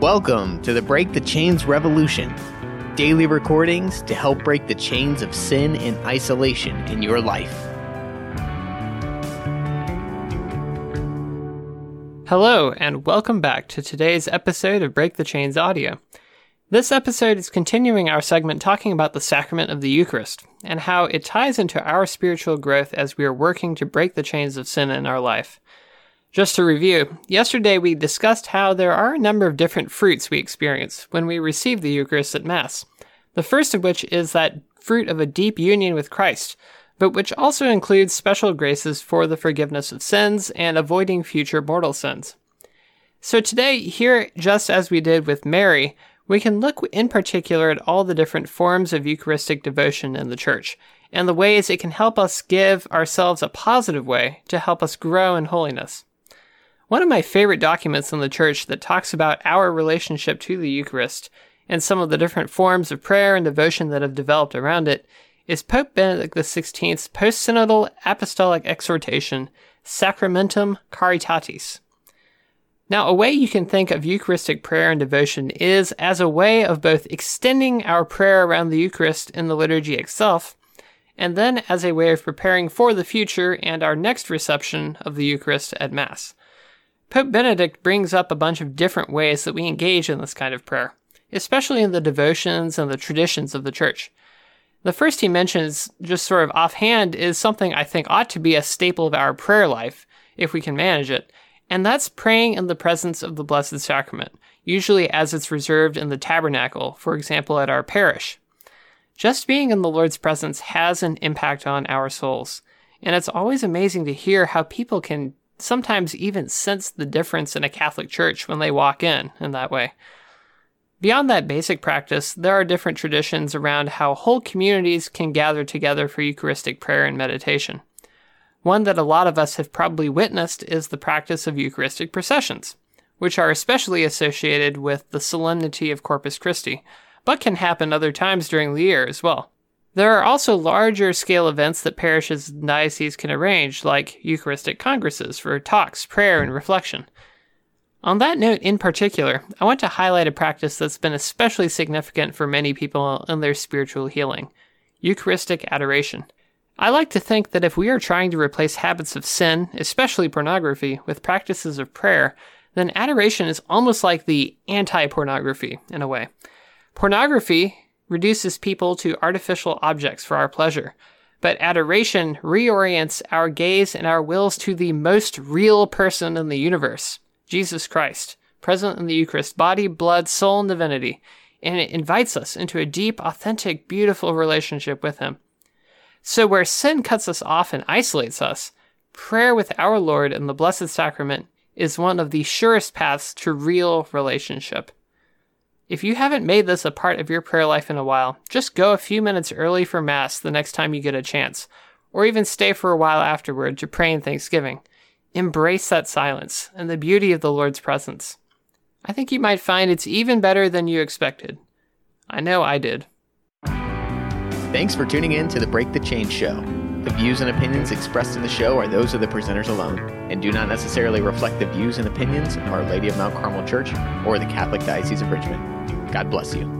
Welcome to the Break the Chains Revolution. Daily recordings to help break the chains of sin and isolation in your life. Hello, and welcome back to today's episode of Break the Chains Audio. This episode is continuing our segment talking about the sacrament of the Eucharist and how it ties into our spiritual growth as we are working to break the chains of sin in our life. Just to review, yesterday we discussed how there are a number of different fruits we experience when we receive the Eucharist at Mass. The first of which is that fruit of a deep union with Christ, but which also includes special graces for the forgiveness of sins and avoiding future mortal sins. So today, here, just as we did with Mary, we can look in particular at all the different forms of Eucharistic devotion in the Church, and the ways it can help us give ourselves a positive way to help us grow in holiness. One of my favorite documents in the Church that talks about our relationship to the Eucharist and some of the different forms of prayer and devotion that have developed around it is Pope Benedict XVI's post synodal apostolic exhortation, Sacramentum Caritatis. Now, a way you can think of Eucharistic prayer and devotion is as a way of both extending our prayer around the Eucharist in the liturgy itself, and then as a way of preparing for the future and our next reception of the Eucharist at Mass. Pope Benedict brings up a bunch of different ways that we engage in this kind of prayer, especially in the devotions and the traditions of the Church. The first he mentions, just sort of offhand, is something I think ought to be a staple of our prayer life, if we can manage it, and that's praying in the presence of the Blessed Sacrament, usually as it's reserved in the tabernacle, for example, at our parish. Just being in the Lord's presence has an impact on our souls, and it's always amazing to hear how people can sometimes even sense the difference in a Catholic church when they walk in in that way. Beyond that basic practice, there are different traditions around how whole communities can gather together for Eucharistic prayer and meditation. One that a lot of us have probably witnessed is the practice of Eucharistic processions, which are especially associated with the solemnity of Corpus Christi, but can happen other times during the year as well. There are also larger scale events that parishes and dioceses can arrange, like Eucharistic congresses for talks, prayer, and reflection. On that note in particular, I want to highlight a practice that's been especially significant for many people in their spiritual healing Eucharistic adoration. I like to think that if we are trying to replace habits of sin, especially pornography, with practices of prayer, then adoration is almost like the anti pornography in a way. Pornography reduces people to artificial objects for our pleasure, but adoration reorients our gaze and our wills to the most real person in the universe, Jesus Christ, present in the Eucharist, body, blood, soul, and divinity, and it invites us into a deep, authentic, beautiful relationship with Him. So, where sin cuts us off and isolates us, prayer with our Lord in the Blessed Sacrament is one of the surest paths to real relationship. If you haven't made this a part of your prayer life in a while, just go a few minutes early for Mass the next time you get a chance, or even stay for a while afterward to pray in thanksgiving. Embrace that silence and the beauty of the Lord's presence. I think you might find it's even better than you expected. I know I did. Thanks for tuning in to the Break the Chain show. The views and opinions expressed in the show are those of the presenters alone and do not necessarily reflect the views and opinions of Our Lady of Mount Carmel Church or the Catholic Diocese of Richmond. God bless you.